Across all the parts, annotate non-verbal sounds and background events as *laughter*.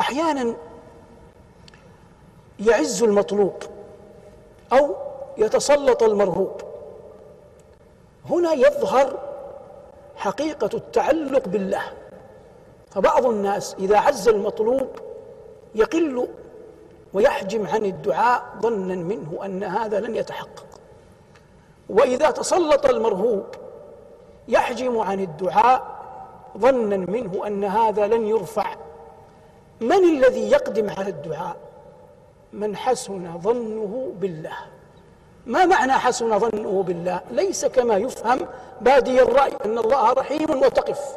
أحيانا يعز المطلوب أو يتسلط المرهوب. هنا يظهر حقيقة التعلق بالله. فبعض الناس إذا عز المطلوب يقل ويحجم عن الدعاء ظنا منه أن هذا لن يتحقق. وإذا تسلط المرهوب يحجم عن الدعاء ظنا منه أن هذا لن يرفع من الذي يقدم على الدعاء؟ من حسن ظنه بالله. ما معنى حسن ظنه بالله؟ ليس كما يفهم بادي الرأي أن الله رحيم وتقف.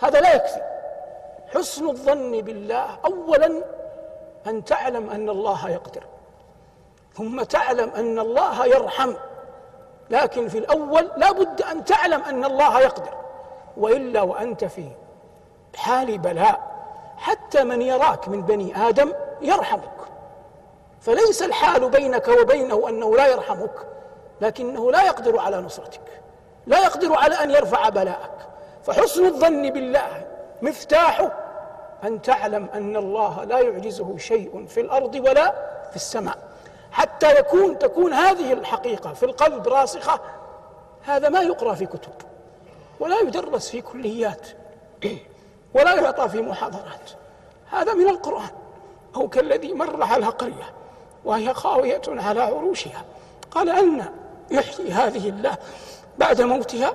هذا لا يكفي. حسن الظن بالله اولا أن تعلم أن الله يقدر ثم تعلم أن الله يرحم. لكن في الأول لا بد أن تعلم أن الله يقدر وإلا وأنت في حال بلاء. حتى من يراك من بني آدم يرحمك. فليس الحال بينك وبينه أنه لا يرحمك لكنه لا يقدر على نصرتك لا يقدر على أن يرفع بلاءك. فحسن الظن بالله مفتاحه أن تعلم أن الله لا يعجزه شيء في الأرض ولا في السماء. حتى يكون تكون هذه الحقيقة في القلب راسخة هذا ما يقرأ في كتب ولا يدرس في كليات. ولا يعطى في محاضرات. هذا من القرآن. أو كالذي مر على قرية وهي خاوية على عروشها. قال أن يحيي هذه الله بعد موتها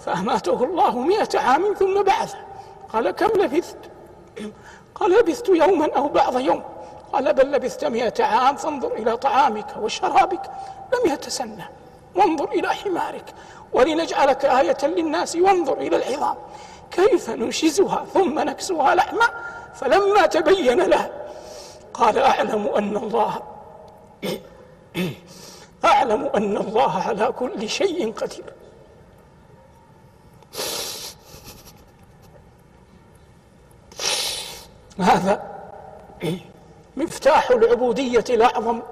فأماته الله مئة عام ثم بعثه. قال كم لبثت؟ قال لبثت يوما أو بعض يوم. قال بل لبثت مئة عام فانظر إلى طعامك وشرابك لم يتسنى. وانظر إلى حمارك ولنجعلك آية للناس وانظر إلى العظام. كيف ننشزها ثم نكسوها لحما فلما تبين له قال أعلم أن الله *coughs* أعلم أن الله على كل شيء قدير. هذا مفتاح العبودية الأعظم.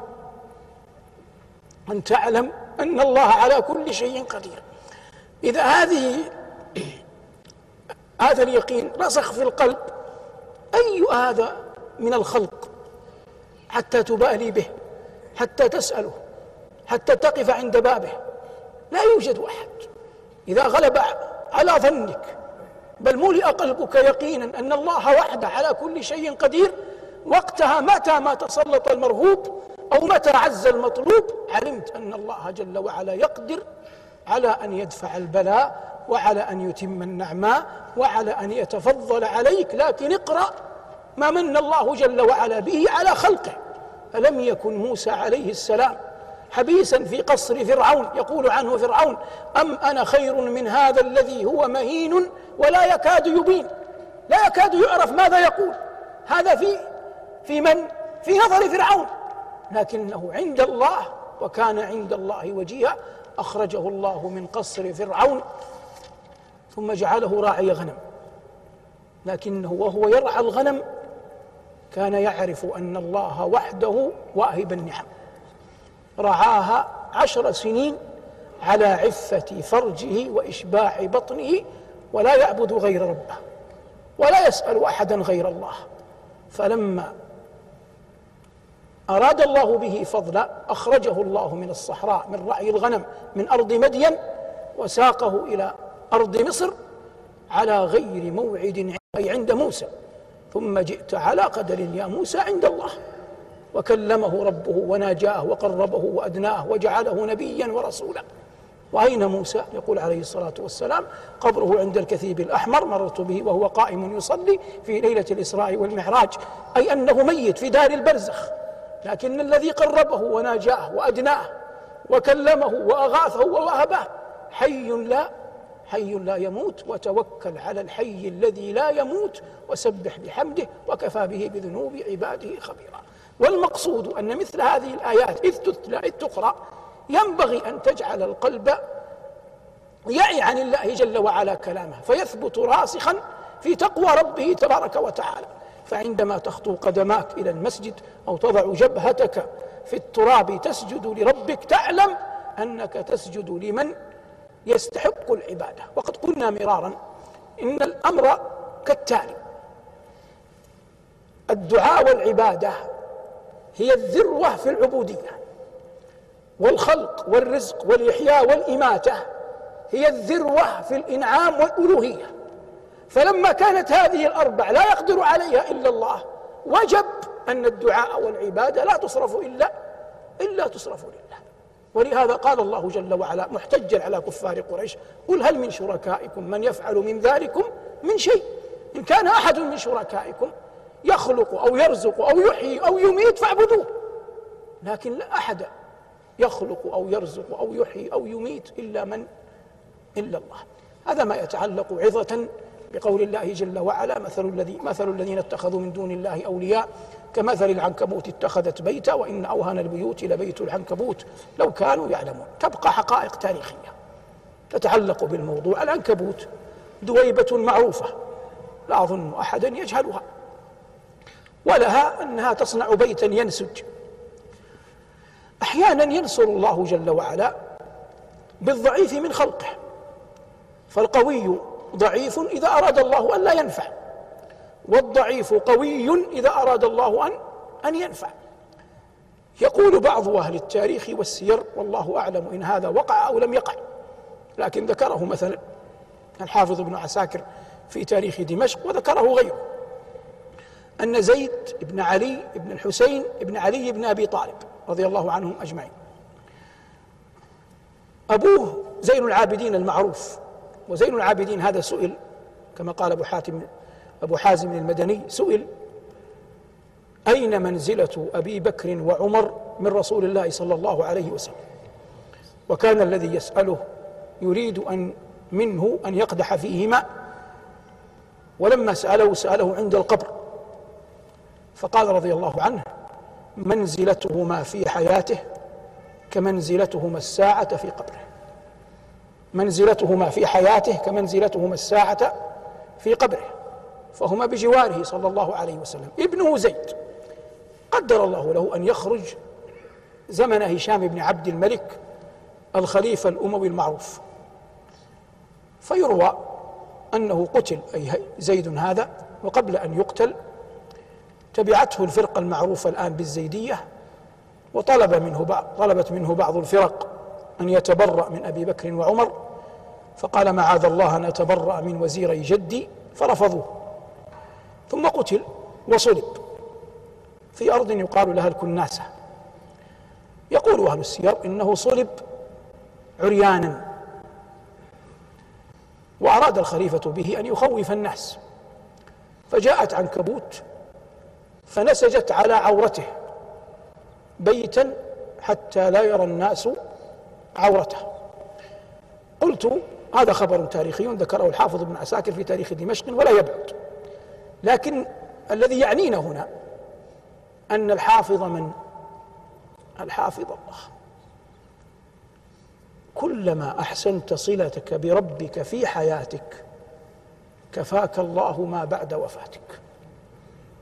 أن تعلم أن الله على كل شيء قدير. إذا هذه هذا اليقين رسخ في القلب. أي هذا من الخلق؟ حتى تبالي به حتى تسأله حتى تقف عند بابه. لا يوجد أحد. إذا غلب على ظنك بل ملئ قلبك يقينا أن الله وحده على كل شيء قدير وقتها متى ما تسلط المرهوب أو متى عز المطلوب علمت أن الله جل وعلا يقدر على أن يدفع البلاء وعلى أن يتم النعماء وعلى أن يتفضل عليك لكن اقرأ ما من الله جل وعلا به على خلقه. ألم يكن موسى عليه السلام حبيسا في قصر فرعون؟ يقول عنه فرعون أم أنا خير من هذا الذي هو مهين ولا يكاد يبين؟ لا يكاد يعرف ماذا يقول. هذا في في من؟ في نظر فرعون. لكنه عند الله وكان عند الله وجيها أخرجه الله من قصر فرعون. ثم جعله راعي غنم. لكنه وهو يرعى الغنم كان يعرف أن الله وحده واهب النعم. رعاها عشر سنين على عفة فرجه وإشباع بطنه ولا يعبد غير ربه ولا يسأل أحدا غير الله. فلما أراد الله به فضلا أخرجه الله من الصحراء من رعي الغنم من أرض مدين وساقه إلى أرض مصر على غير موعد أي عند موسى. ثم جئت على قدر يا موسى عند الله. وكلمه ربه وناجاه وقربه وأدناه وجعله نبيا ورسولا. وأين موسى؟ يقول عليه الصلاة والسلام قبره عند الكثيب الأحمر مررت به وهو قائم يصلي في ليلة الإسراء والمعراج. أي أنه ميت في دار البرزخ. لكن الذي قربه وناجاه وأدناه وكلمه وأغاثه ووهبه حي لا حي لا يموت وتوكل على الحي الذي لا يموت وسبح بحمده وكفى به بذنوب عباده خبيرا. والمقصود أن مثل هذه الآيات إذ تتلى إذ تقرأ ينبغي أن تجعل القلب يعي عن الله جل وعلا كلامه فيثبت راسخا في تقوى ربه تبارك وتعالى. فعندما تخطو قدماك إلى المسجد أو تضع جبهتك في التراب تسجد لربك تعلم أنك تسجد لمن يستحق العبادة. وقد قلنا مرارا إن الأمر كالتالي. الدعاء والعبادة هي الذروة في العبودية. والخلق والرزق والإحياء والإماتة هي الذروة في الإنعام والألوهية. فلما كانت هذه الأربع لا يقدر عليها إلا الله وجب أن الدعاء والعبادة لا تصرف إلا إلا تصرف لله. ولهذا قال الله جل وعلا محتجا على كفار قريش قل هل من شركائكم من يفعل من ذلكم من شيء؟ إن كان أحد من شركائكم يخلق أو يرزق أو يحيي أو يميت فاعبدوه لكن لا أحد يخلق أو يرزق أو يحيي أو يميت إلا من؟ إلا الله. هذا ما يتعلق عظة بقول الله جل وعلا مثل الذي مثل الذين اتخذوا من دون الله أولياء كمثل العنكبوت اتخذت بيتا وإن أوهن البيوت لبيت العنكبوت لو كانوا يعلمون. تبقى حقائق تاريخية. تتعلق بالموضوع العنكبوت دويبة معروفة لا أظن أحدا يجهلها. ولها أنها تصنع بيتا ينسج. أحيانا ينصر الله جل وعلا بالضعيف من خلقه. فالقوي ضعيف إذا أراد الله أن لا ينفع. والضعيف قوي إذا أراد الله أن أن ينفع. يقول بعض أهل التاريخ والسير والله أعلم إن هذا وقع أو لم يقع. لكن ذكره مثلا الحافظ ابن عساكر في تاريخ دمشق وذكره غيره. أن زيد بن علي بن الحسين بن علي بن أبي طالب رضي الله عنهم أجمعين. أبوه زين العابدين المعروف. وزين العابدين هذا سئل كما قال أبو حاتم أبو حازم المدني سئل أين منزلة أبي بكر وعمر من رسول الله صلى الله عليه وسلم؟ وكان الذي يسأله يريد أن منه أن يقدح فيهما ولما سأله سأله عند القبر. فقال رضي الله عنه منزلتهما في حياته كمنزلتهما الساعة في قبره. منزلتهما في حياته كمنزلتهما الساعة في قبره فهما بجواره صلى الله عليه وسلم. ابنه زيد قدر الله له أن يخرج زمن هشام بن عبد الملك الخليفة الأموي المعروف. فيروى أنه قتل أي زيد هذا وقبل أن يقتل تبعته الفرقة المعروفة الآن بالزيدية وطلب منه بعض طلبت منه بعض الفرق أن يتبرأ من أبي بكر وعمر فقال معاذ الله أن أتبرأ من وزيري جدي؟ فرفضوه. ثم قتل وصلب. في أرض يقال لها الكناسة. يقول أهل السير إنه صلب عريانا. وأراد الخليفة به أن يخوف الناس. فجاءت عنكبوت فنسجت على عورته بيتا حتى لا يرى الناس عورته. قلت هذا خبر تاريخي ذكره الحافظ ابن عساكر في تاريخ دمشق ولا يبعد. لكن الذي يعنينا هنا أن الحافظ من؟ الحافظ الله. كلما أحسنت صلتك بربك في حياتك كفاك الله ما بعد وفاتك.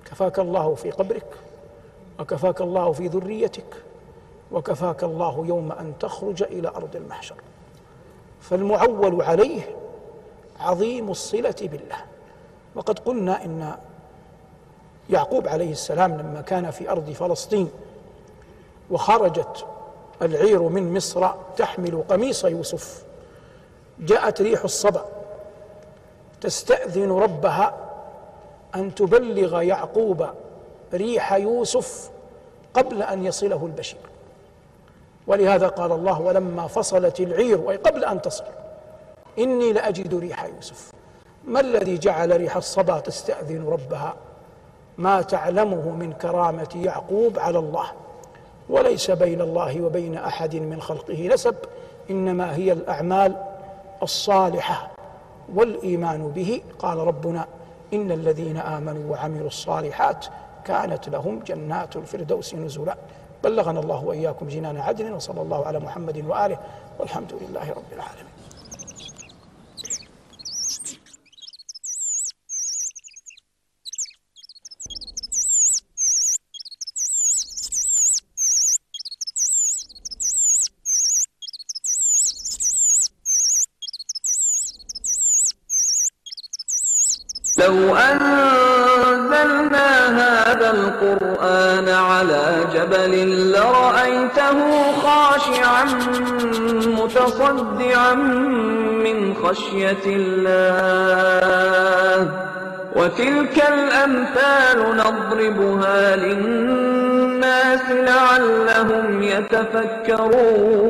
كفاك الله في قبرك وكفاك الله في ذريتك وكفاك الله يوم أن تخرج إلى أرض المحشر. فالمعول عليه عظيم الصلة بالله. وقد قلنا إن يعقوب عليه السلام لما كان في أرض فلسطين وخرجت العير من مصر تحمل قميص يوسف جاءت ريح الصبا تستأذن ربها أن تبلغ يعقوب ريح يوسف قبل أن يصله البشير. ولهذا قال الله ولما فصلت العير أي قبل أن تصل. إني لأجد ريح يوسف. ما الذي جعل ريح الصبا تستأذن ربها؟ ما تعلمه من كرامة يعقوب على الله. وليس بين الله وبين أحد من خلقه نسب إنما هي الأعمال الصالحة والإيمان به. قال ربنا إن الذين آمنوا وعملوا الصالحات كانت لهم جنات الفردوس نزلا. بلغنا الله وإياكم جنان عدن وصلى الله على محمد وآله والحمد لله رب العالمين لو أنزلنا هذا القرآن على جبل لرأيته خاشعا متصدعا من خشية الله. وتلك الأمثال نضربها للناس لعلهم يتفكرون.